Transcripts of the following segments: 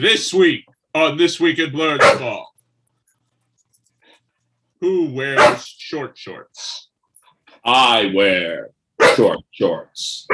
This week on This Week in Blurred Ball. Who wears short shorts? I wear short shorts.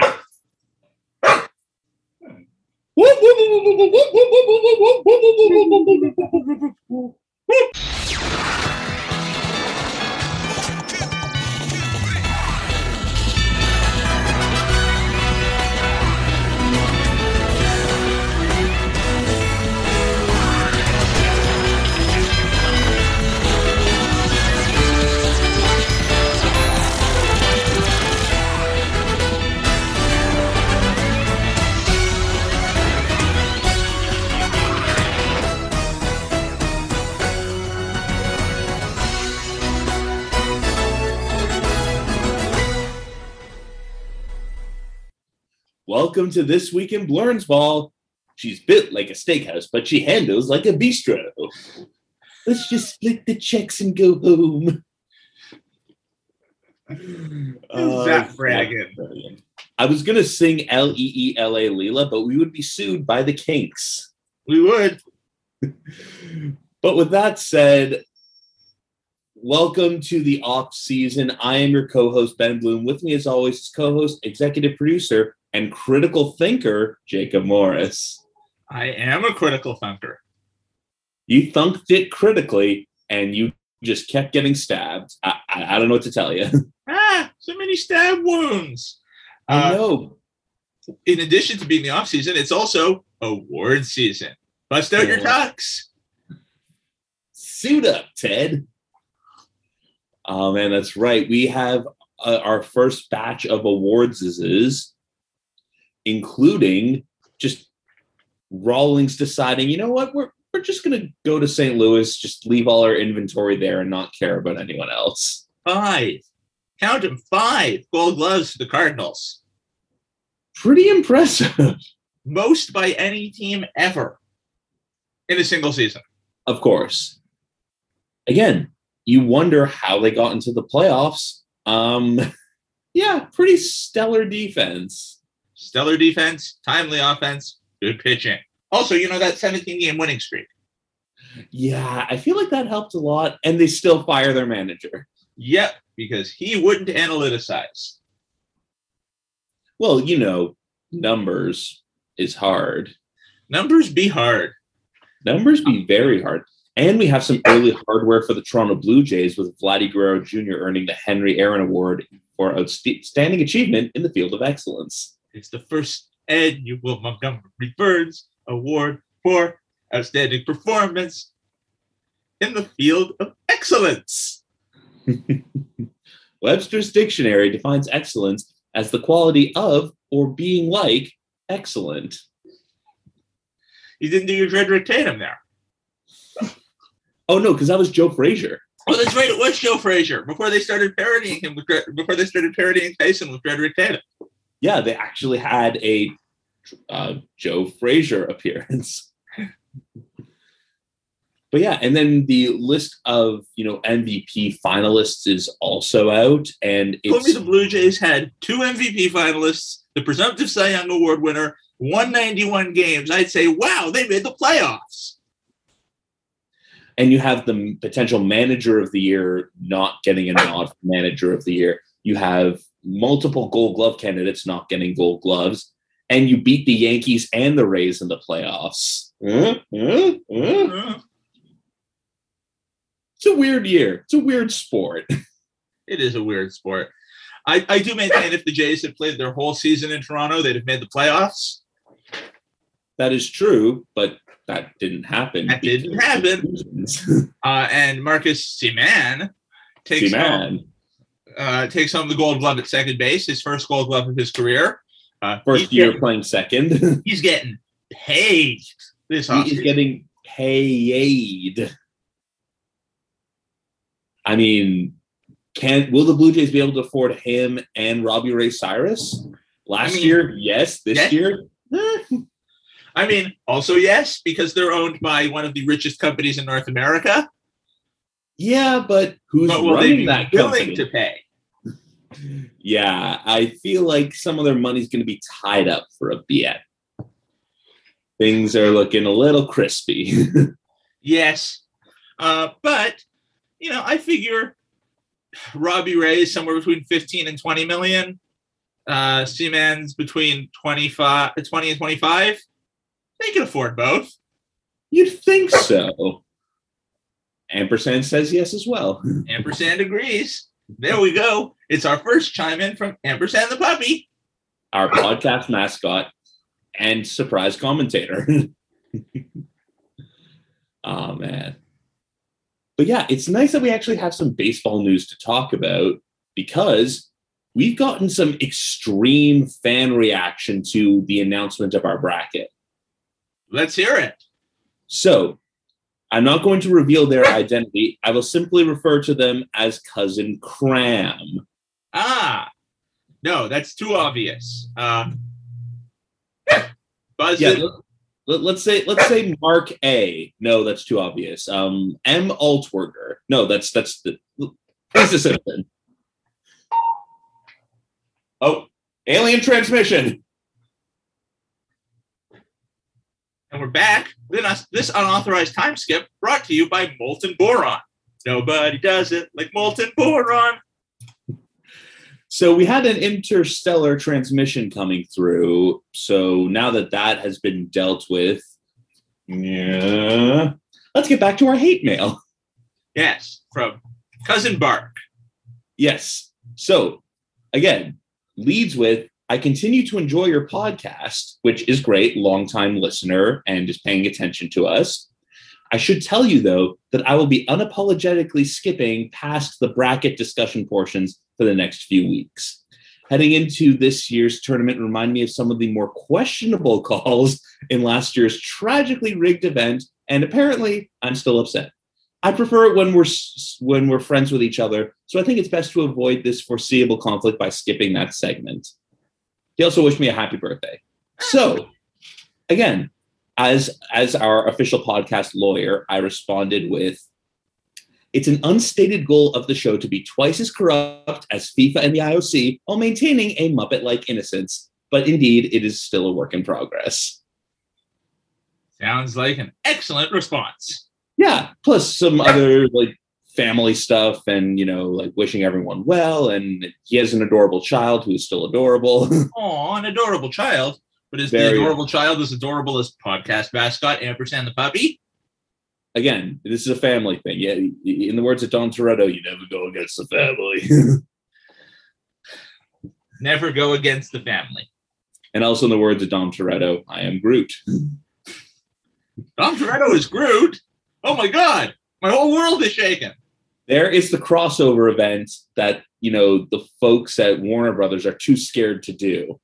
Welcome to This Week in Blurns Ball. She's built like a steakhouse, but she handles like a bistro. Let's just split the checks and go home. Uh, Zapp Brannigan. I was gonna sing L E E L A Leela, but we would be sued by the Kinks. We would. But with that said, welcome to the off season. I am your co-host Ben Bloom. With me, as always, is co-host, executive producer, and critical thinker Jacob Morris. I am a critical thinker. You thunked it critically, and you just kept getting stabbed. I, I, I don't know what to tell you. Ah, so many stab wounds. I Uh, know. in addition to being the off season, it's also award season. Bust out your Yeah. tux. Suit up, Ted. Oh man, that's right. We have uh, our first batch of awards, including just Rawlings deciding, you know what, we're we're just gonna go to St. Louis, just leave all our inventory there, and not care about anyone else. Five. Count them. Five gold gloves to the Cardinals. Pretty impressive, Most by any team ever in a single season. of course. Again, you wonder how they got into the playoffs. Um, yeah, pretty stellar defense. Stellar defense, timely offense, good pitching. Also, you know that 17 game winning streak. Yeah, I feel like that helped a lot, and they still fire their manager. Yep, because he wouldn't analyticize. Well, you know, numbers is hard. Numbers be hard. Numbers be very hard. And we have some early hardware for the Toronto Blue Jays with Vladdy Guerrero Jr. earning the Henry Aaron Award for outstanding achievement in the field of excellence. It's the first annual Montgomery Burns Award for outstanding performance in the field of excellence. Webster's Dictionary defines excellence as the quality of or being like excellent. You didn't do your Dredrick Tatum there. Oh no, because that was Joe Frazier. Oh, that's right. It was Joe Frazier before they started parodying him with before they started parodying Tyson with Dredrick Tatum. Yeah, they actually had a uh, Joe Frazier appearance. but yeah, and then the list of you know MVP finalists is also out, and Told me the Blue Jays had two MVP finalists, the presumptive Cy Young Award winner, 191 games. I'd say, wow, they made the playoffs. and you have the potential manager of the year not getting a nod for manager of the year. You have multiple Gold Glove candidates not getting Gold Gloves, and you beat the Yankees and the Rays in the playoffs. Uh, It's a weird year. It's a weird sport. It is a weird sport. I, I do maintain if the Jays had played their whole season in Toronto, they'd have made the playoffs. That is true, but that didn't happen. That didn't happen. Uh, and Marcus Semien takes See, home, man, uh, takes home the Gold Glove at second base, his first Gold Glove of his career. Uh, first year getting- playing second. he's getting paid this he is getting paid. I mean, can will the Blue Jays be able to afford him and Robbie Ray Cyrus? Last I mean, year, yes. This yeah. year, eh. I mean, also yes, because they're owned by one of the richest companies in North America. yeah, but who's But running that willing company? to pay? Yeah, I feel like some of their money's going to be tied up for a bit. things are looking a little crispy. Yes. Uh, but, you know, I figure Robbie Ray is somewhere between 15 and 20 million. Uh, Semien's between 25, 20 and 25. They can afford both. You'd think so. Ampersand says yes as well. Ampersand agrees. There we go. It's our first chime in from Ampersand the puppy. Our podcast mascot and surprise commentator. oh man. But yeah, it's nice that we actually have some baseball news to talk about because we've gotten some extreme fan reaction to the announcement of our bracket. Let's hear it. So I'm not going to reveal their identity. I will simply refer to them as Cousin Cram. Ah, no, that's too obvious. Uh, Buzz Yeah, let, us say let's say Mark A. No, that's too obvious. Um, M. Altwerger. No, that's that's the Lisa Simpson. Oh, alien transmission. And we're back. This unauthorized time skip brought to you by Molten Boron. Nobody does it like Molten Boron. So we had an interstellar transmission coming through. So now that that has been dealt with, yeah, let's get back to our hate mail. Yes, from Cousin Bark. Yes. So again, leads with I continue to enjoy your podcast, which is great, longtime listener and is paying attention to us. I should tell you though that I will be unapologetically skipping past the bracket discussion portions for the next few weeks. Heading into this year's tournament remind me of some of the more questionable calls in last year's tragically rigged event, and apparently I'm still upset. I prefer it when we're when we're friends with each other, so I think it's best to avoid this foreseeable conflict by skipping that segment. He also wished me a happy birthday. So, again, as as our official podcast lawyer, I responded with it's an unstated goal of the show to be twice as corrupt as FIFA and the IOC while maintaining a Muppet like innocence, but indeed it is still a work in progress. Sounds like an excellent response. Yeah, plus some other like family stuff and you know, like wishing everyone well. And he has an adorable child who's still adorable. Oh, an adorable child. But is the adorable child as adorable as podcast mascot Ampersand the puppy? Again, this is a family thing. Yeah, in the words of Dom Toretto, you never go against the family. Never go against the family. and also in the words of Dom Toretto, I am Groot. Dom Toretto is Groot. Oh my god, my whole world is shaken. There is the crossover event that you know the folks at Warner Brothers are too scared to do.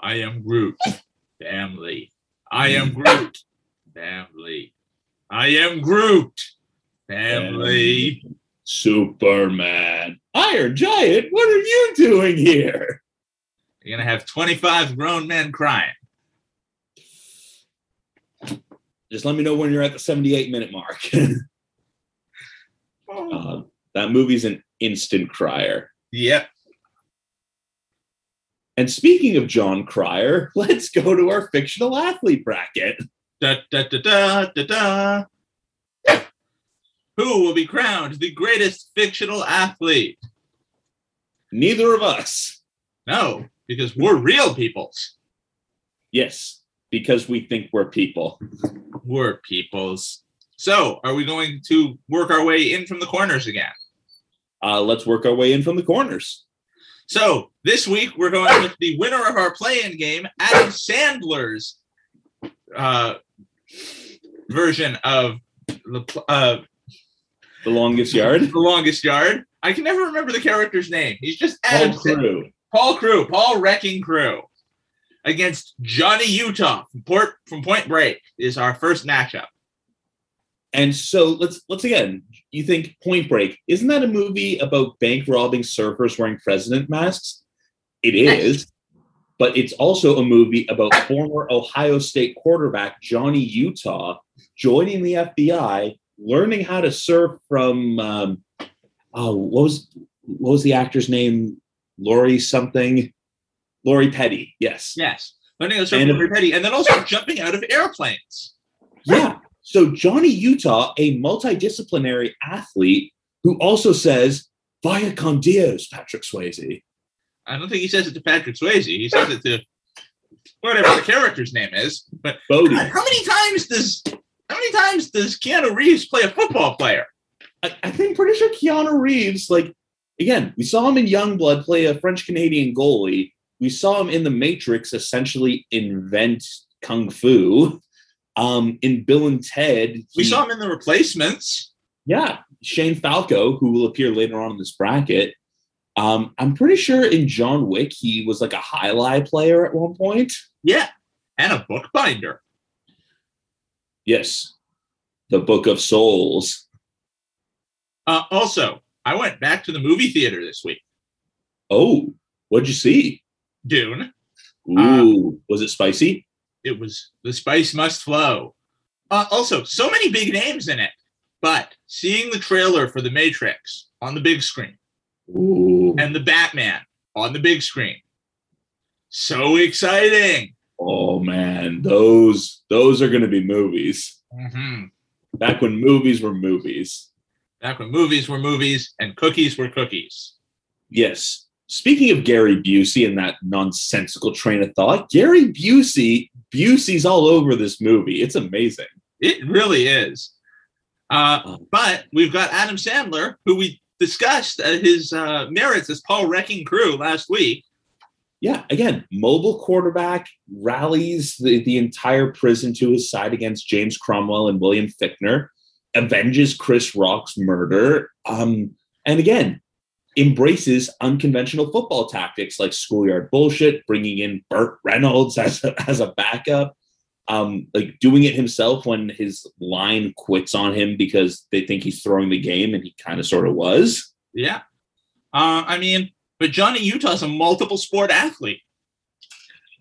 I am Groot. Family. I am Groot. Family. I am Groot. Family. Superman, Iron Giant, what are you doing here? You're gonna have 25 grown men crying. Just let me know when you're at the 78 minute mark. Oh. Uh, that movie's an instant crier. Yep. And speaking of Jon Cryer, let's go to our fictional athlete bracket. Da da da da da da. Who will be crowned the greatest fictional athlete? Neither of us. No, because we're real peoples. Yes, because we think we're people. We're peoples. So, are we going to work our way in from the corners again? Uh, let's work our way in from the corners. So, this week we're going with the winner of our play-in game, Adam Sandler's uh, version of the uh, The longest yard. the longest yard. I can never remember the character's name. He's just Adam Paul Crewe. Paul Crewe, Paul Wrecking Crew, against Johnny Utah from Port from Point Break is our first matchup. And so let's let's again. You think Point Break isn't that a movie about bank robbing surfers wearing president masks? It is, but it's also a movie about former Ohio State quarterback Johnny Utah joining the FBI, learning how to surf from um, oh what was what was the actor's name? Lori something. Lori Petty. Yes. Yes, Learning how to surf And- is very petty. And then also jumping out of airplanes. Yeah. So Johnny Utah, a multidisciplinary athlete who also says, Via con Dios, Patrick Swayze. I don't think he says it to Patrick Swayze. He says it to whatever the character's name is. But Bodhi. God, how many times does how many times does Keanu Reeves play a football player? I, I think pretty sure Keanu Reeves, like again, we saw him in Youngblood play a French Canadian goalie. We saw him in The Matrix essentially invent kung fu. Um, in Bill and Ted, We saw him in the replacements. yeah, Shane Falco, who will appear later on in this bracket. Um, I'm pretty sure in John Wick he was like a high highlight player at one point. Yeah. And a bookbinder. Yes, the Book of Souls. Uh, also, I went back to the movie theater this week. Oh, what'd you see? Dune. Ooh, was it spicy? It was the spice must flow. Uh, also, so many big names in it. But seeing the trailer for The Matrix on the big screen Ooh, and the Batman on the big screen, so exciting. oh man, those those are going to be movies. hmm Back when movies were movies. Back when movies were movies and cookies were cookies. Yes. Speaking of Gary Busey and that nonsensical train of thought, Gary Busey, Busey's all over this movie. It's amazing. It really is. Uh, but we've got Adam Sandler, who we discussed uh, his uh, merits as Paul Wrecking Crew last week. Yeah, again, mobile quarterback rallies the, the entire prison to his side against James Cromwell and William Fichtner, avenges Chris Rock's murder, um, and again, embraces unconventional football tactics like schoolyard bullshit, bringing in Burt Reynolds as a, as a backup, um, like doing it himself when his line quits on him because they think he's throwing the game, and he kind of sort of was. Yeah. Uh, I mean, but Johnny Utah's a multiple sport athlete.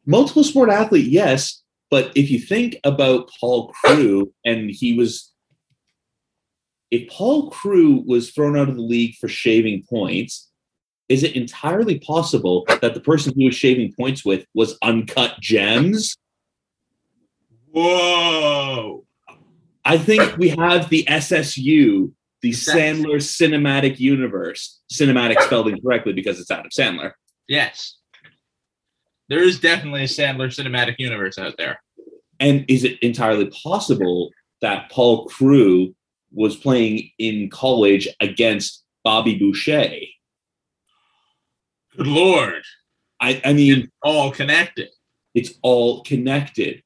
multiple sport athlete, yes, but if you think about Paul Crewe and he was if Paul Crewe was thrown out of the league for shaving points, is it entirely possible that the person he was shaving points with was uncut gems? Whoa. I think we have the SSU, the Sandler Cinematic Universe. Cinematic spelled incorrectly because it's Adam Sandler. Yes. There is definitely a Sandler cinematic universe out there. And is it entirely possible that Paul Crewe was playing in college against Bobby Boucher? Good Lord. I, I mean, All connected. it's all connected.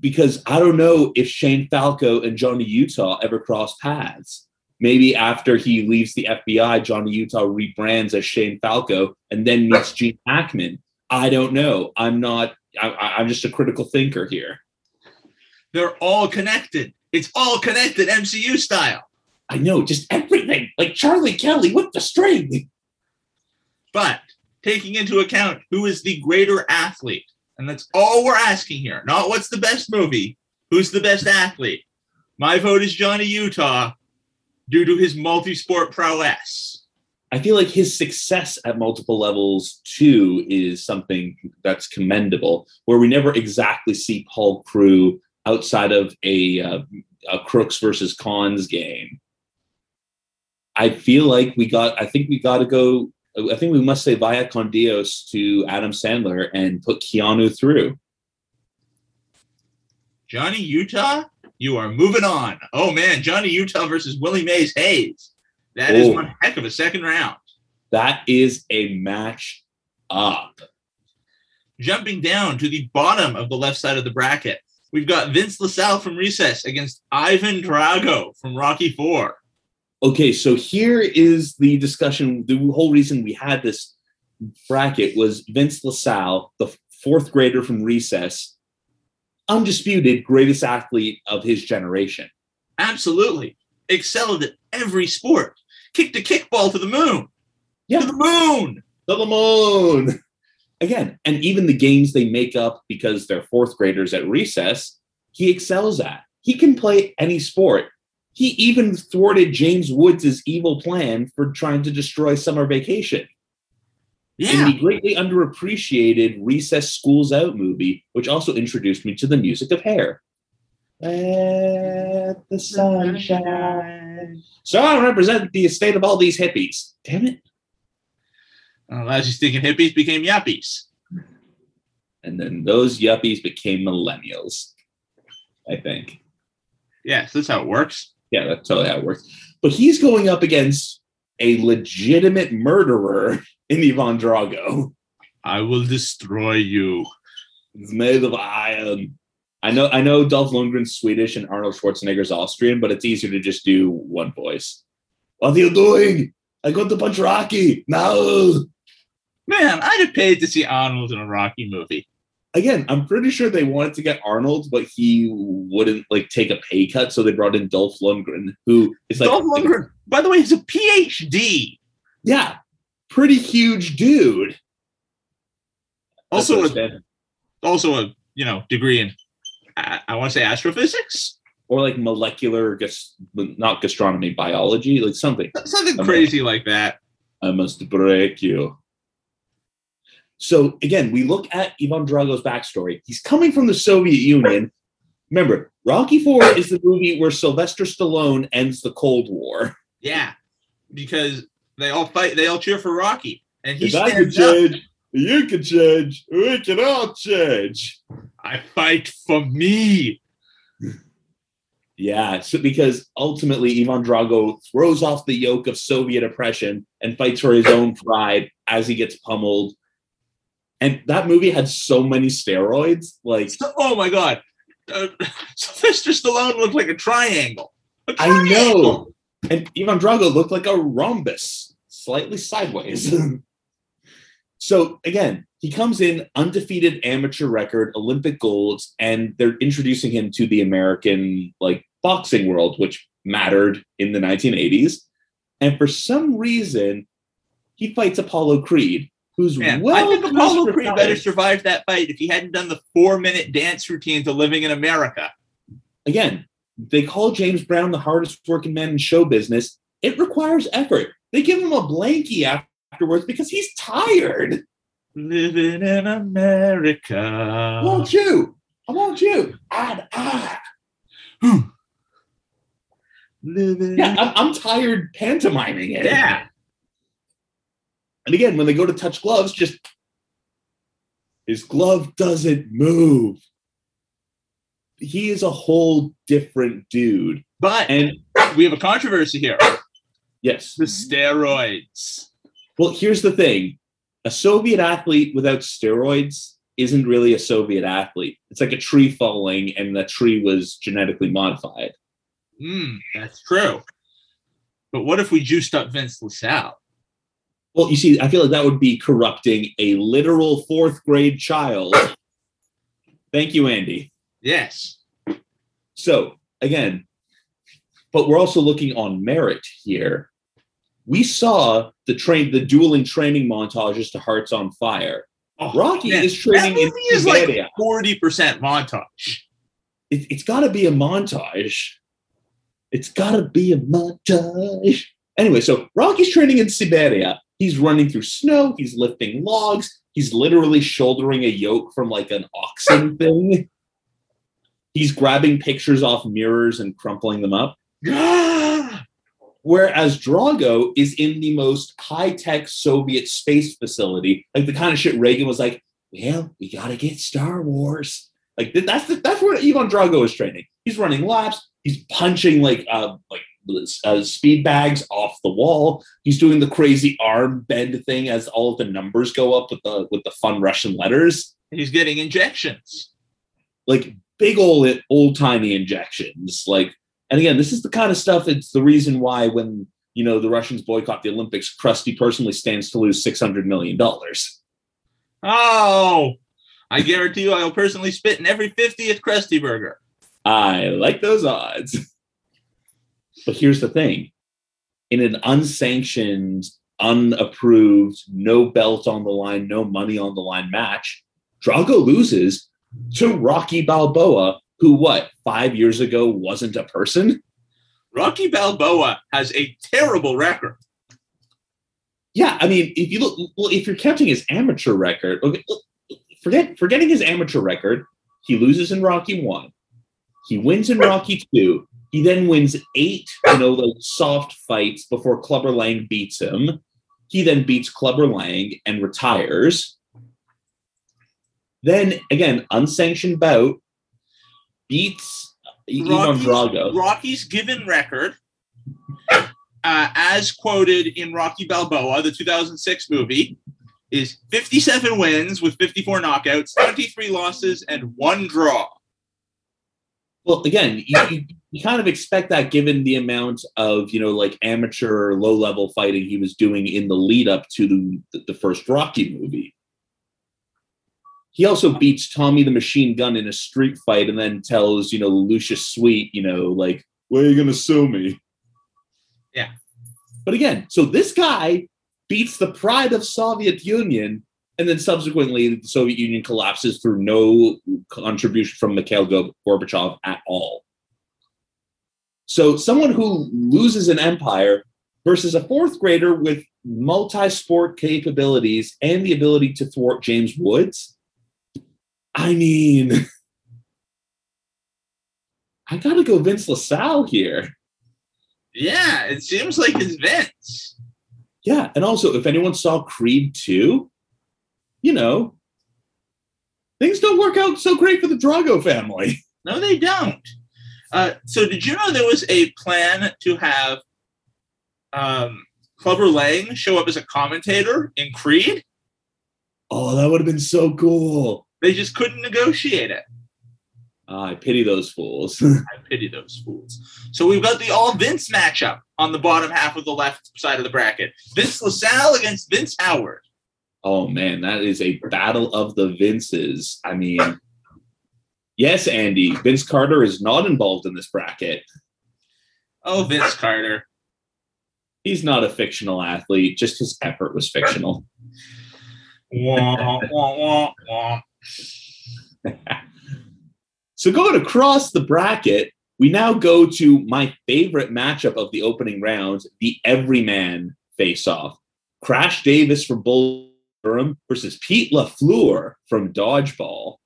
Because I don't know if Shane Falco and Johnny Utah ever cross paths. Maybe after he leaves the FBI, Johnny Utah rebrands as Shane Falco and then meets Gene Hackman. I don't know. I'm not, I- I'm just a critical thinker here. They're all connected. It's all connected MCU style. I know just everything, like Charlie Kelly with the string. But taking into account who is the greater athlete, and that's all we're asking here, not what's the best movie, who's the best athlete. My vote is Johnny Utah due to his multi sport prowess. I feel like his success at multiple levels too is something that's commendable. Where we never exactly see Paul Crewe outside of a, uh, a crooks versus cons game. I feel like we got. I think we got to go. I think we must say via con Dios to Adam Sandler and put Keanu through. Johnny Utah, you are moving on. Oh man, Johnny Utah versus Willie Mays Hayes. That is Oh. one heck of a second round. That is a match up. Jumping down to the bottom of the left side of the bracket, we've got Vince LaSalle from Recess against Ivan Drago from Rocky Four. Okay, so here is the discussion. The whole reason we had this bracket was Vince LaSalle, the fourth grader from Recess, undisputed greatest athlete of his generation. Absolutely. Excelled at every sport. Kicked a kickball to the moon. Yeah. To the moon. To the moon. Again, and even the games they make up because they're fourth graders at recess, he excels at. He can play any sport. He even thwarted James Woods' evil plan for trying to destroy summer vacation. Yeah. in the greatly underappreciated Recess Schools Out movie, which also introduced me to the music of Hair. Let the sun shine. So I represent the estate of all these hippies. Damn it. Well, as you thinking hippies became yuppies. And then those yuppies became millennials, I think. Yes, that's how it works. Yeah, that's totally how it works. But he's going up against a legitimate murderer in Ivan Drago. I will destroy you. It's made of iron. I know I know Dolph Lundgren's Swedish and Arnold Schwarzenegger's Austrian, but it's easier to just do one voice. What are you doing? I got to punch Rocky. No. Man, I'd have paid to see Arnold in a Rocky movie. Again, I'm pretty sure they wanted to get Arnold, but he wouldn't like take a pay cut, so they brought in Dolph Lundgren, who is like Dolph Lundgren, by the way, he's a PhD. yeah, pretty huge dude. Also, a, what I said. also a you know degree in I, I want to say astrophysics, or like molecular not gastronomy biology like something something crazy like that. i must break you so again we look at ivan drago's backstory he's coming from the soviet union remember rocky 4 is the movie where sylvester stallone ends the cold war Yeah, because they all fight, they all cheer for Rocky, and he if i could stands up. change you can change we can all change I fight for me. Yeah, so because ultimately Ivan Drago throws off the yoke of Soviet oppression and fights for his own pride as he gets pummeled. And that movie had so many steroids. Like oh my god, uh, Sylvester Stallone looked like a triangle. I know. And Ivan Drago looked like a rhombus, slightly sideways. so again, he comes in undefeated amateur record, Olympic golds, and they're introducing him to the American like boxing world, which mattered in the 1980s. And for some reason, he fights Apollo Creed, who's Man, well I think Apollo Creed better survived that fight if he hadn't done the four-minute dance routine to living in America. Again, they call James Brown the hardest working man in show business. It requires effort. They give him a blankie afterwards because he's tired. Living in America. I want you. I want you. And I. Living. Yeah, I'm, I'm tired pantomiming it. Yeah. And again, when they go to touch gloves, just his glove doesn't move. He is a whole different dude. But And we have a controversy here. yes, The steroids. well, here's the thing a Soviet athlete without steroids isn't really a Soviet athlete. It's like a tree falling, and the tree was genetically modified. Hmm, that's true. But what if we juiced up Vince LaSalle? Well, you see, I feel like that would be corrupting a literal fourth grade child. Thank you, Andy. Yes. So, again, but we're also looking on merit here. We saw the train, the dueling training montages to Hearts on Fire. Oh, Rocky man, is training that in movie is like Siberia. forty percent montage. It, it's got to be a montage. It's got to be a montage. Anyway, so Rocky's training in Siberia. He's running through snow. He's lifting logs. He's literally shouldering a yoke from like an oxen thing. He's grabbing pictures off mirrors and crumpling them up. Whereas Drago is in the most high tech Soviet space facility, like the kind of shit Reagan was like, well, we got to get Star Wars. Like that's the, that's where Ivan Drago is training. He's running laps. He's punching like uh like uh, speed bags off the wall. He's doing the crazy arm bend thing as all of the numbers go up with the with the fun Russian letters, He's getting injections. like big old old timey injections. Like, and again, this is the kind of stuff. It's the reason why when you know the Russians boycott the Olympics, Krusty personally stands to lose six hundred million dollars. Oh, I guarantee you, I'll personally spit in every fiftieth Krusty Burger. I like those odds. But here's the thing in an unsanctioned, unapproved, no belt on the line, no money on the line match, Drago loses to Rocky Balboa, who, what, five years ago wasn't a person? Rocky Balboa has a terrible record. yeah, I mean, if you look, well, if you're counting his amateur record, okay, forget forgetting his amateur record, he loses in Rocky One, he wins in Rocky Two, he then wins eight, you know, like soft fights before Clubber Lang beats him. He then beats Clubber Lang and retires. Then again, unsanctioned bout beats Ivan Drago. Rocky's given record, uh, as quoted in Rocky Balboa, the 2006 movie, is 57 wins with 54 knockouts, 23 losses, and one draw. Well, again, you, you, you kind of expect that given the amount of you know like amateur low level fighting he was doing in the lead up to the the first Rocky movie. He also beats Tommy the Machine Gun in a street fight, and then tells you know Lucius Sweet, you know, like, "Where are you gonna sue me?" Yeah. But again, so this guy beats the pride of Soviet Union, and then subsequently the Soviet Union collapses through no contribution from Mikhail Gorbachev at all. So someone who loses an empire versus a fourth grader with multi-sport capabilities and the ability to thwart James Woods. I mean, I gotta go Vince LaSalle here. Yeah, it seems like it's Vince. Yeah, and also if anyone saw Creed 2, you know, things don't work out so great for the Drago family. No, they don't. Uh, so did you know there was a plan to have um, Clubber Lang show up as a commentator in Creed? Oh, that would have been so cool. They just couldn't negotiate it. Uh, I pity those fools. I pity those fools. So we've got the all Vince matchup on the bottom half of the left side of the bracket. Vince LaSalle against Vince Howard. oh man, that is a battle of the Vinces. I mean, yes, Andy, Vince Carter is not involved in this bracket. Oh, Vince Carter. He's not a fictional athlete, just his effort was fictional. Wah, wah, wah, wah. So going across the bracket, we now go to my favorite matchup of the opening rounds, the everyman face-off. Crash Davis from Bull versus Pete LaFleur from Dodgeball.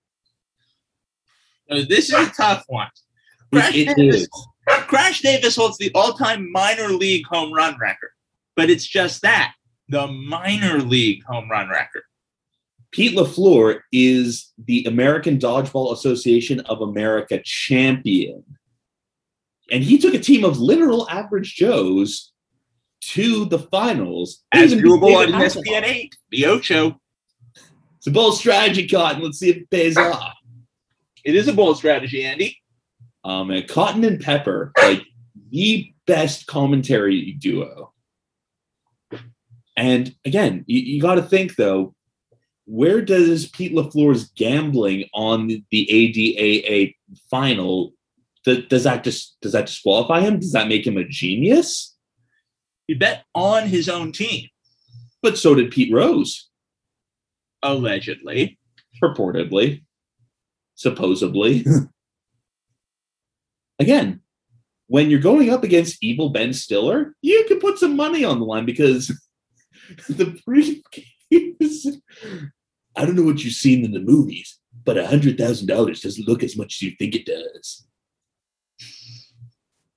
This is a tough one. It- Crash it Davis, is. Crash Davis holds the all-time minor league home run record, but it's just that the minor league home run record. Pete LaFleur is the American Dodgeball Association of America champion. And he took a team of literal average Joes to the finals. As viewable on ESPN eight, the Ocho. It's a bold strategy, Cotton. Let's see if it pays off. It is a bold strategy, Andy. Um, and Cotton and Pepper, like the best commentary duo. And again, you, you got to think though, where does Pete LaFleur's gambling on the ADAA final? th- Does that just does that disqualify him? Does that make him a genius? He bet on his own team, But so did Pete Rose, allegedly. purportedly, supposedly. Again, when you're going up against evil Ben Stiller, you can put some money on the line because the briefcase. I don't know what you've seen in the movies, but a hundred thousand dollars doesn't look as much as you think it does.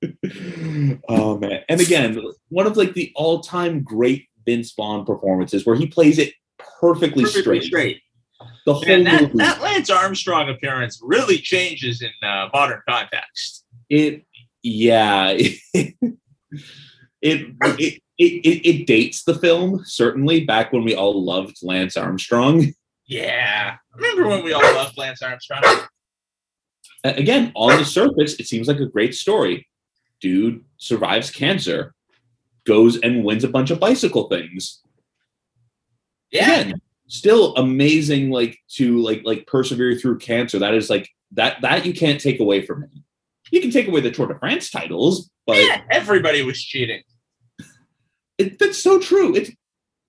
oh man! And again, one of like the all-time great Vince Vaughn performances, where he plays it perfectly, Perfectly straight. straight. The whole And that, movie. that Lance Armstrong appearance really changes in uh, modern context. it yeah it, it, it, it it dates the film certainly back when we all loved lance armstrong Yeah. Remember when we all loved Lance Armstrong? Again on the surface it seems like a great story dude survives cancer goes and wins a bunch of bicycle things Yeah. again still amazing like to like like persevere through cancer that is like that that you can't take away from him you can take away the tour de france titles but Yeah, everybody was cheating. it, that's so true. It's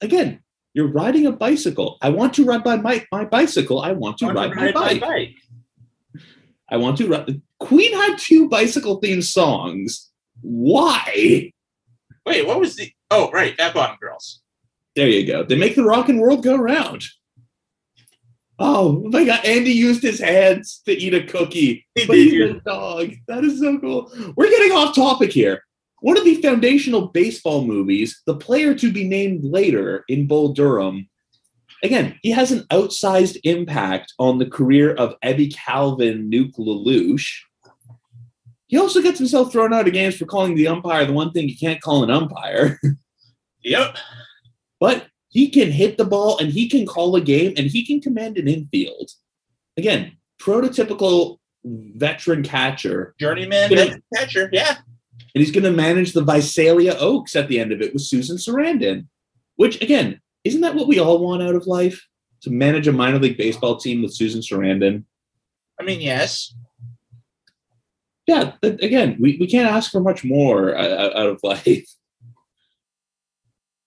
again, you're riding a bicycle. I want to ride by my, my bicycle. I want to Want to ride my ride my bike. bike. I want to ride. Queen had two bicycle themed songs. Why? Wait, what was the? Oh, right, Fat Bottom Girls. There you go. They make the rock and world go round. Oh my god, Andy used his hands to eat a cookie. He but he's a dog. That is so cool. We're getting off topic here. One of the foundational baseball movies, the player to be named later in Bull Durham, again, he has an outsized impact on the career of Ebby Calvin Nuke LaLoosh. He also gets himself thrown out of games for calling the umpire the one thing you can't call an umpire. Yep. But he can hit the ball and he can call a game and he can command an infield. Again, prototypical veteran catcher, Journeyman veteran catcher. Yeah. and he's going to manage the Visalia Oaks at the end of it with Susan Sarandon. Which, again, isn't that what we all want out of life? To manage a minor league baseball team with Susan Sarandon. I mean, yes. Yeah, but again, we, we can't ask for much more uh, out of life.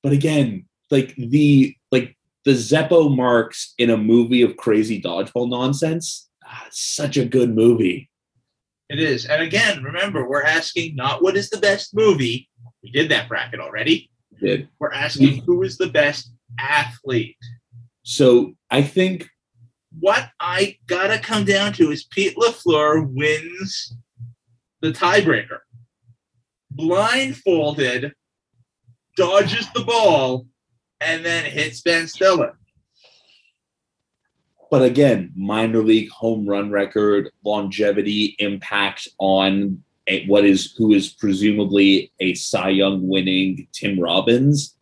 But again, like the like the Zeppo Marx in a movie of crazy dodgeball nonsense. ah, such a good movie. It is. And again, remember, we're asking not what is the best movie. We did that bracket already. Did We're asking who is the best athlete. so I think What I gotta come down to is Pete LaFleur wins the tiebreaker. Blindfolded, dodges the ball, and then hits Ben Stiller. But again, minor league home run record, longevity, impact on a, what is who is presumably a Cy Young winning Tim Robbins.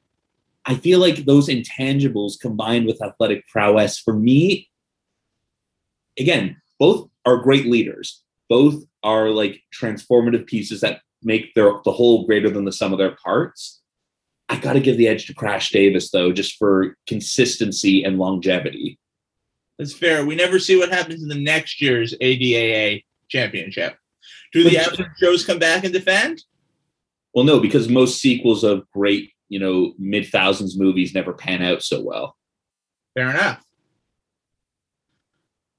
I feel like those intangibles combined with athletic prowess for me, again, both are great leaders. Both are like transformative pieces that make their the whole greater than the sum of their parts. I got to give the edge to Crash Davis though, just for consistency and longevity. That's fair. We never see what happens in the next year's ADAA championship. Do the average Joes come back and defend? Well, no, because most sequels of great, you know, mid thousands movies never pan out so well. Fair enough.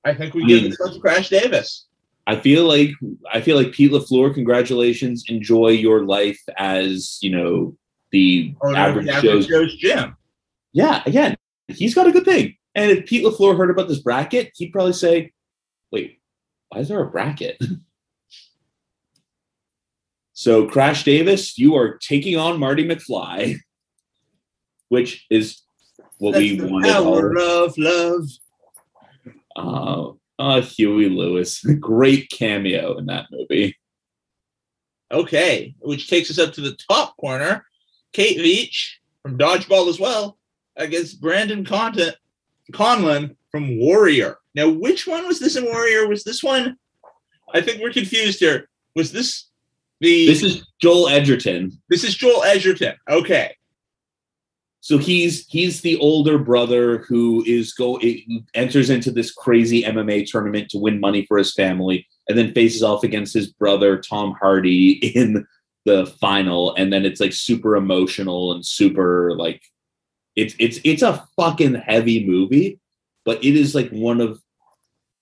I think we I give mean- this to Crash Davis. I feel like I feel like Pete Lafleur. Congratulations, enjoy your life as you know the of average the average Joe's. Joe's gym. Yeah, again, he's got a good thing. And if Pete Lafleur heard about this bracket, he'd probably say, "Wait, why is there a bracket?" so, Crash Davis, you are taking on Marty McFly, which is what That's we the wanted. all- power of love. Uh, uh, Huey Lewis, great cameo in that movie. Okay, which takes us up to the top corner. Kate Veatch from Dodgeball as well against Brendan Content, Conlon from Warrior. Now, which one was this in Warrior? Was this one? I think we're confused here. Was this the? This is Joel Edgerton. this is Joel Edgerton. Okay, So he's he's the older brother who is go enters into this crazy MMA tournament to win money for his family, and then faces off against his brother Tom Hardy in the final, and then it's like super emotional and super like it's it's it's a fucking heavy movie, but it is like one of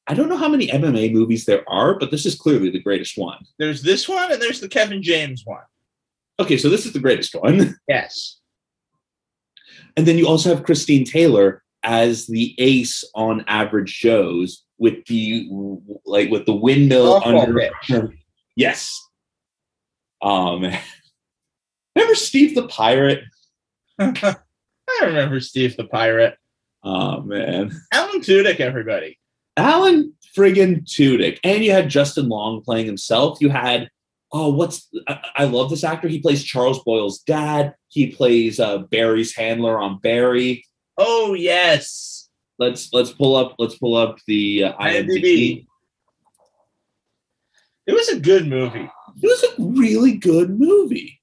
I don't know how many MMA movies there are, but this is clearly the greatest one. there's this one and there's the Kevin James one. Okay, so this is the greatest one. Yes. And then you also have Christine Taylor as the ace on average shows with the like with the windmill Softball under. Yes. Um remember Steve the Pirate? I remember Steve the Pirate. Oh man. Alan Tudyk, everybody. Alan friggin' Tudyk. And you had Justin Long playing himself. You had oh, what's I, I love this actor. He plays Charles Boyle's dad. He plays uh, Barry's handler on Barry. Oh yes. Let's let's pull up let's pull up the uh, IMDb. IMDb. It was a good movie. It was a really good movie.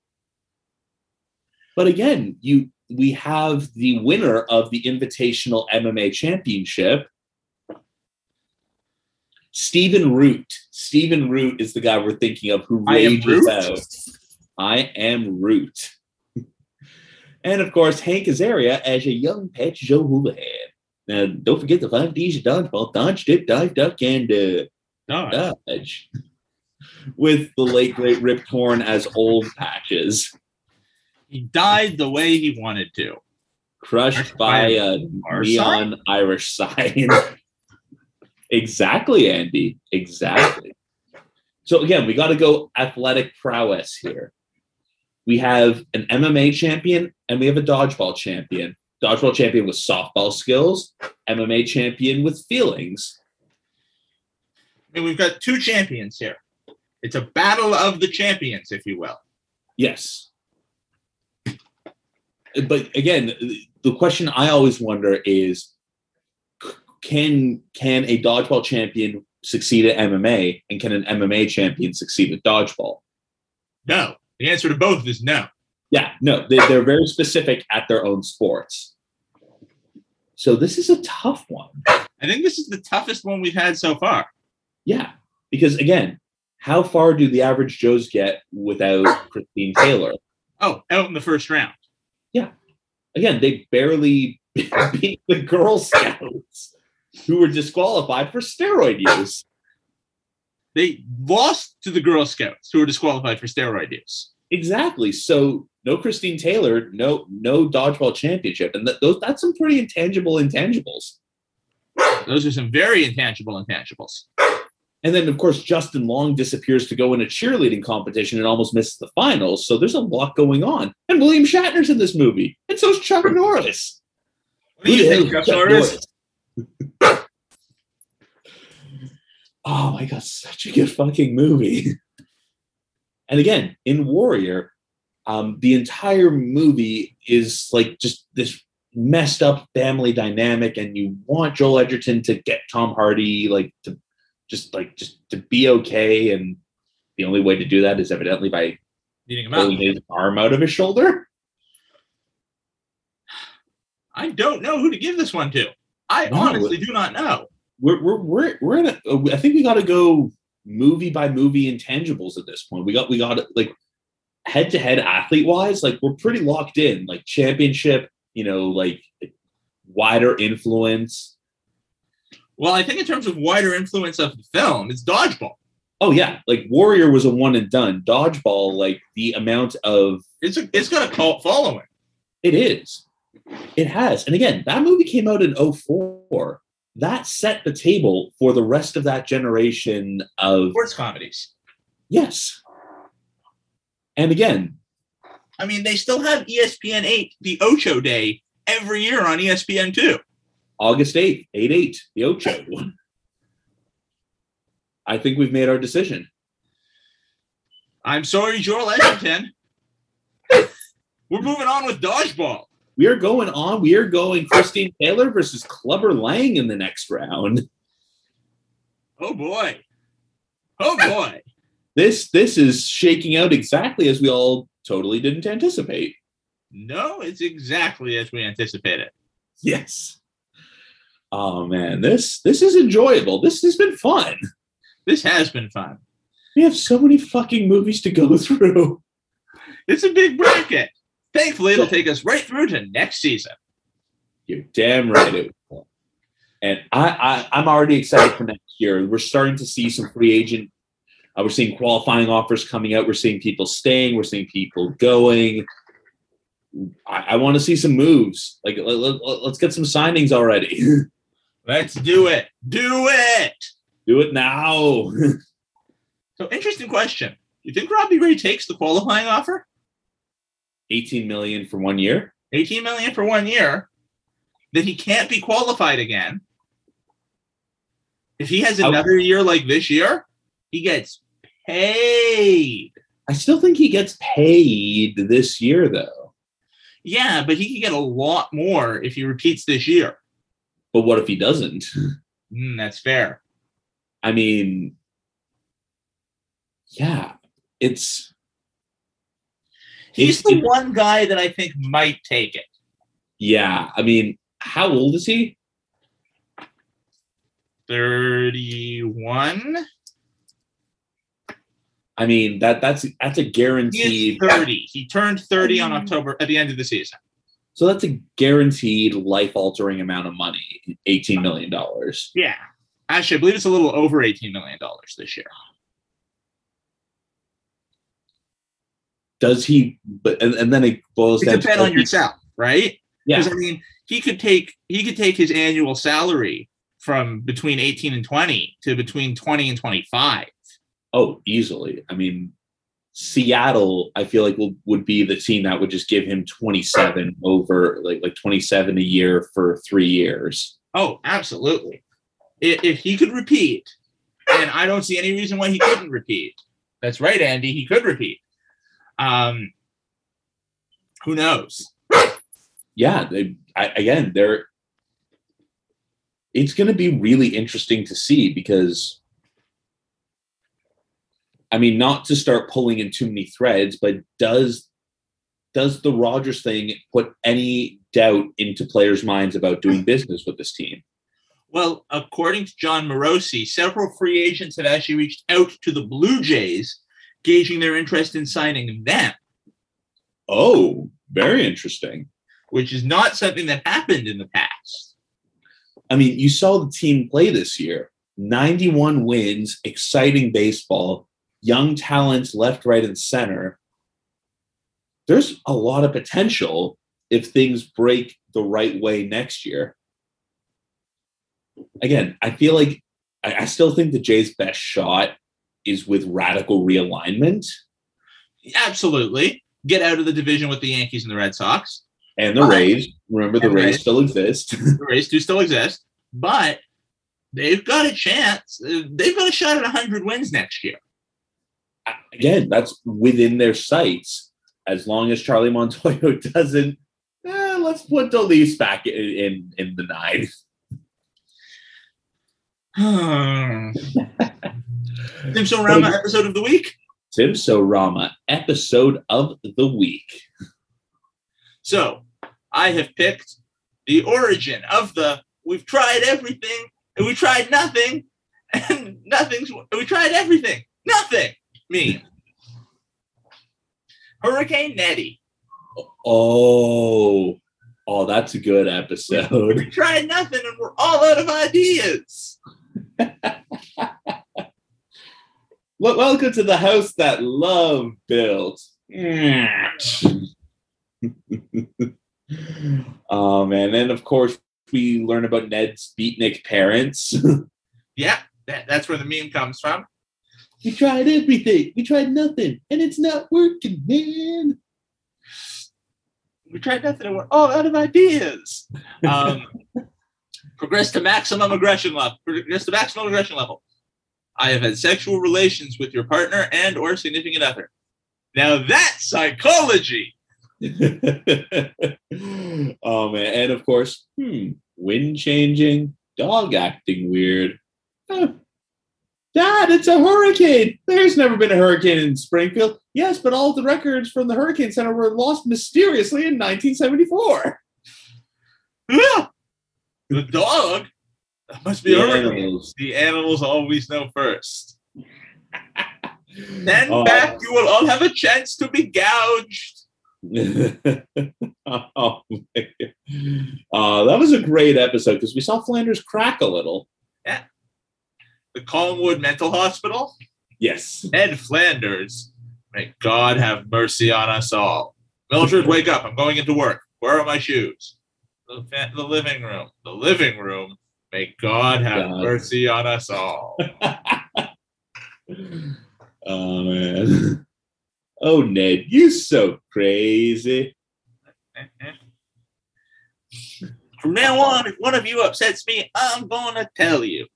But again, you we have the winner of the Invitational MMA Championship, Stephen Root. Stephen Root is the guy we're thinking of who I am rages Root? out. I am Root. and of course, Hank Azaria as a young Patches O'Houlihan. Now, don't forget the five D's of dodgeball: dodge, dip, dive, duck, and uh, No, Dodge. With the late great Rip Torn as old patches. he died the way he wanted to. crushed by a neon Irish sign. exactly, Andy. Exactly. So again, we got to go athletic prowess here. We have an MMA champion and we have a dodgeball champion. Dodgeball champion with softball skills, MMA champion with feelings. I mean, we've got two champions here. It's a battle of the champions, if you will. Yes. But again, the question I always wonder is can can a dodgeball champion succeed at MMA and can an MMA champion succeed at dodgeball? No. The answer to both is no. Yeah, no, they, they're very specific at their own sports. So this is a tough one. I think this is the toughest one we've had so far. Yeah, because again, how far do the average Joes get without Christine Taylor? Oh, out in the first round. Yeah. Again, they barely beat the Girl Scouts who were disqualified for steroid use. They lost to the Girl Scouts, who were disqualified for steroid use. Exactly. So no Christine Taylor, no no dodgeball championship, and th- those that's some pretty intangible intangibles. Those are some very intangible intangibles. And then of course Justin Long disappears to go in a cheerleading competition and almost misses the finals. So there's a lot going on. And William Shatner's in this movie, and so's Chuck Norris. What do you think, hell Chuck is Chuck Norris? Norris? oh my god, such a good fucking movie. And again, in Warrior, um, the entire movie is like just this messed up family dynamic, and you want Joel Edgerton to get Tom Hardy like to just like just to be okay, and the only way to do that is evidently by Beating him pulling his arm out of his shoulder. I don't know who to give this one to. I No. honestly do not know. we're we're we're we're in a. Uh, I think we got to go movie by movie intangibles at this point. We got we got like head to head athlete wise, like we're pretty locked in. Like championship, you know, like wider influence. Well, I think in terms of wider influence of the film, it's dodgeball. Oh yeah, like Warrior was a one and done. Dodgeball, like the amount of It's a, it's got a cult following. it is, it has. And again, that movie came out in 04. That set the table for the rest of that generation of Sports comedies. yes. And again, I mean, they still have ESPN 8, the Ocho Day, every year on ESPN 2. August 8th, 8 8, the Ocho. I think we've made our decision. I'm sorry, Joel Edgerton. We're moving on with dodgeball. We are going on. We are going Christine Taylor versus Clubber Lang in the next round. Oh boy. Oh boy. This this is shaking out exactly as we all totally didn't anticipate. No, it's exactly as we anticipated. Yes. Oh man, this this is enjoyable. This has been fun. This has been fun. We have so many fucking movies to go through. It's a big bracket. Thankfully, it'll take us right through to next season. You're damn right it will. And I, I I'm already excited for next year. We're starting to see some free agent. Uh, we're seeing qualifying offers coming out. We're seeing people staying. We're seeing people going. I, I want to see some moves. Like let, let, let's get some signings already. Let's do it. Do it. Do it now. So, interesting question. You think Robbie Ray takes the qualifying offer? 18 million for one year. 18 million for one year. That he can't be qualified again. If he has another year like this year, he gets paid. I still think he gets paid this year though. Yeah, but he can get a lot more if he repeats this year. But what if he doesn't? Mm, that's fair. I mean, yeah, it's He's it's- the one guy that I think might take it. yeah. I mean, how old is he? 31. I mean that that's that's a He is guaranteed. 30. He turned 30 on Mm. October at the end of the season. So that's a guaranteed life altering amount of money. Eighteen million dollars. Yeah. Actually, I believe it's a little over $18 million this year. Does he? But and, and then it boils It down depends to on yourself, right? Yeah. Because I mean, he could take he could take his annual salary from between 18 and 20 to between 20 and 25. Oh, easily. I mean, Seattle, I feel like will, would be the team that would just give him 27 over like like 27 a year for three years. Oh, absolutely. If, if he could repeat, and I don't see any reason why he couldn't repeat. That's right, Andy. He could repeat. Um, who knows? Yeah, they, I, again, they're. It's going to be really interesting to see because I mean, not to start pulling in too many threads, but does does the Rogers thing put any doubt into players' minds about doing business with this team? Well, according to Jon Morosi, several free agents have actually reached out to the Blue Jays, gauging their interest in signing them, Oh, very interesting. which is not something that happened in the past. I mean, you saw the team play this year 91 wins, exciting baseball, young talents left, right, and center. There's a lot of potential if things break the right way next year. Again, I feel like I, still think the Jays' best shot is with radical realignment Absolutely. Get out of the division with the Yankees and the Red Sox. and the. Rays. Remember, the Rays Rays. still exist. The Rays do still exist, but they've got a chance. They've got a shot at 100 wins next year. Again, that's within their sights. As long as Charlie Montoyo doesn't, eh, let's put the Leafs back in, in, in the nine. Simpson Rama episode of the week. Timso Rama episode of the week. So I have picked the origin of the we've tried everything and we tried nothing and nothing's we tried everything. Nothing me. Hurricane Neddy. Oh, oh, that's a good episode. We tried nothing and we're all out of ideas. Well, welcome to the house that love built. oh man, um, and of course we learn about Ned's beatnik parents. Yeah, that, that's where the meme comes from. We tried everything, we tried nothing, and it's not working, man. We tried nothing and we're all out of ideas. Um, progress to maximum aggression level. Progress to maximum aggression level. I have had sexual relations with your partner and or significant other. Now that's psychology. oh man, and of course, hmm, wind changing, dog acting weird. Huh. Dad, it's a hurricane. There's never been a hurricane in Springfield. Yes, but all the records from the Hurricane Center were lost mysteriously in 1974. Ah! the dog that must be The animals. The animals always know first. Then Oh. back, you will all have a chance to be gouged. oh. Uh, that was a great episode because we saw Flanders crack a little. The Calmwood Mental Hospital. Yes. Ed Flanders. May God have mercy on us all. Mildred, wake up. I'm going into work. Where are my shoes? The, the living room. The living room. May God have God. mercy on us all. oh man. Oh Ned, you're so crazy. From now on, if one of you upsets me, I'm going to tell you.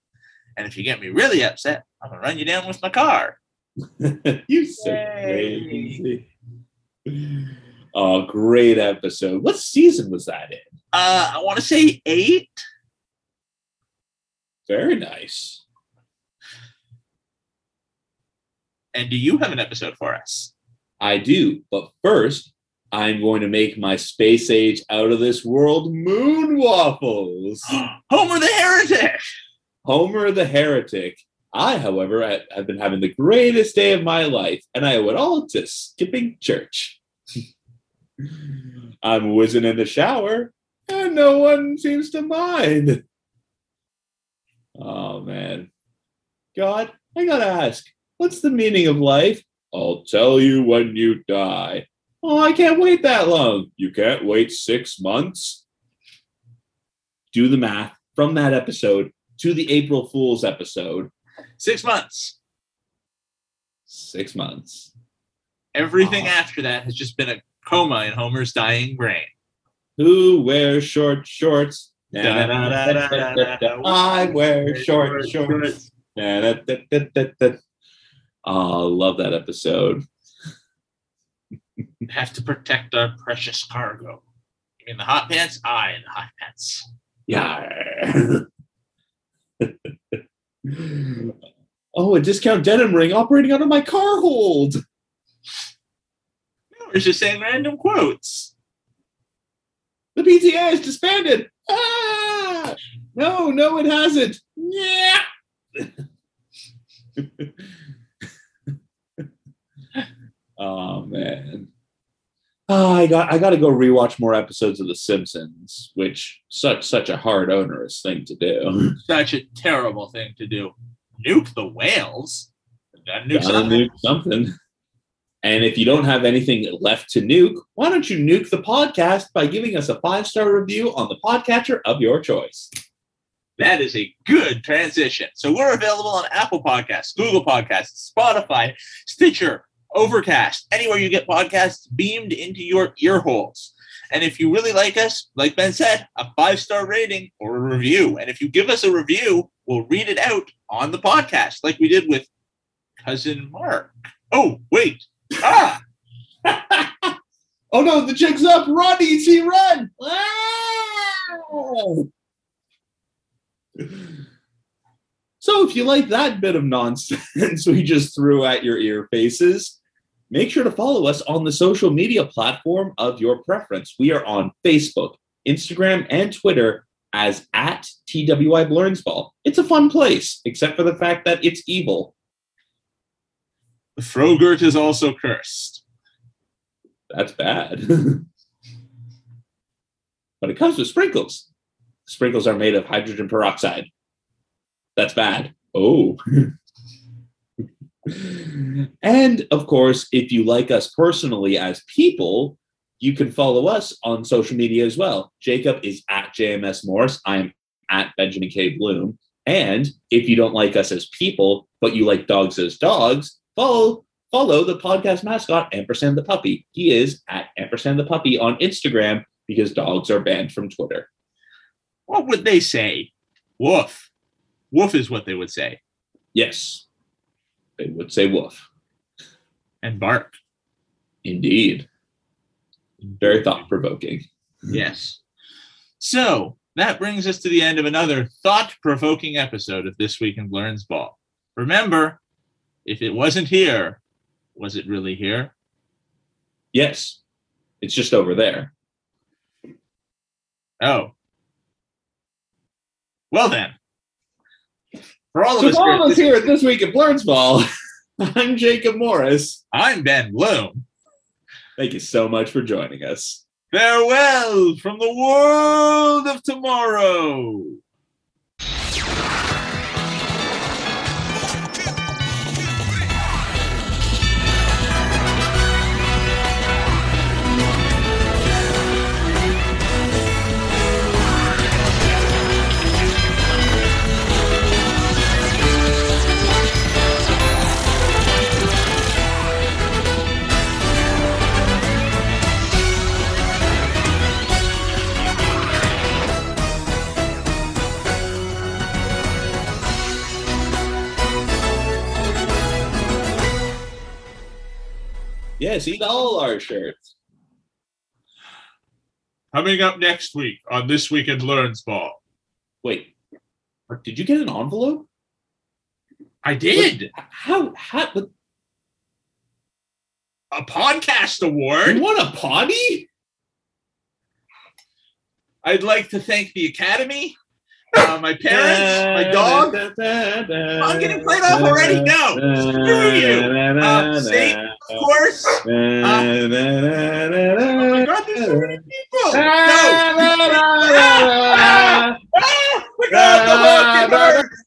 And if you get me really upset, I'm to run you down with my car. you so crazy. Oh, great episode. What season was that in? Uh, I want to say eight. Very nice. And do you have an episode for us? I do, but first, I'm going to make my space age out of this world moon waffles. Homer the Heretic. Homer the heretic. I, however, have been having the greatest day of my life, and I owe it all to skipping church. I'm whizzing in the shower, and no one seems to mind. Oh, man. God, I gotta ask, what's the meaning of life? I'll tell you when you die. Oh, I can't wait that long. You can't wait six months. Do the math from that episode to the April Fool's episode. Six months. Six months. Everything Wow. after that has just been a coma in Homer's dying brain. Who wears short shorts? I wear short shorts. Oh, I love that episode. Have to protect our precious cargo. You mean the hot pants? Aye, the hot pants. Yeah. oh, a discount denim ring operating out of my car hold. No, We're just saying random quotes. The PTA is disbanded. Ah! No, no, it hasn't. Yeah. oh man. Oh, I got I got to go rewatch more episodes of The Simpsons, which such such a hard onerous thing to do. Such a terrible thing to do. Nuke the whales. Gotta nuke Gotta something. nuke something. And if you don't have anything left to nuke, why don't you nuke the podcast by giving us a five star review on the podcatcher of your choice? That is a good transition. So we're available on Apple Podcasts, Google Podcasts, Spotify, Stitcher, Overcast, anywhere you get podcasts beamed into your ear holes. And if you really like us, like Ben said, a five star rating or a review. And if you give us a review, we'll read it out on the podcast, like we did with cousin Mark. Oh, wait. Ah, oh no, the jig's up! Run, ET, run! So if you like that bit of nonsense we just threw at your ear faces, make sure to follow us on the social media platform of your preference. We are on Facebook, Instagram, and Twitter as at TWI Blurnsball. It's a fun place, except for the fact that it's evil. the Frogurt is also cursed. That's bad. but it comes with sprinkles. Sprinkles are made of hydrogen peroxide. That's bad. Oh. and of course, if you like us personally as people, you can follow us on social media as well. Jacob is at JMS Morris. I'm at Benjamin K. Bloom. And if you don't like us as people, but you like dogs as dogs, follow follow the podcast mascot, Ampersand the Puppy. He is at Ampersand the Puppy on Instagram because dogs are banned from Twitter. What would they say? Woof. Woof is what they would say. Yes, they would say woof. And bark. Indeed. Very thought provoking. Yes. So that brings us to the end of another thought provoking episode of This Week in Blurns Ball. Remember, if it wasn't here, was it really here? Yes, it's just over there. Oh. Well then. For all of So us, for all of us here, here at This Week at Blurnsball, I'm Jacob Morris. I'm Ben Bloom. Thank you so much for joining us. Farewell from the world of tomorrow. Yes, eat all our shirts. Coming up next week on This Week in Blurns Ball. Wait, did you get an envelope? I did How? How? But a podcast award. you want a potty? I'd like to thank the Academy, uh, my parents, my dog. I'm getting played off already. No, screw you. Uh, of course. Uh, oh my God, there's so many people. No. oh my God, the Hulk birds.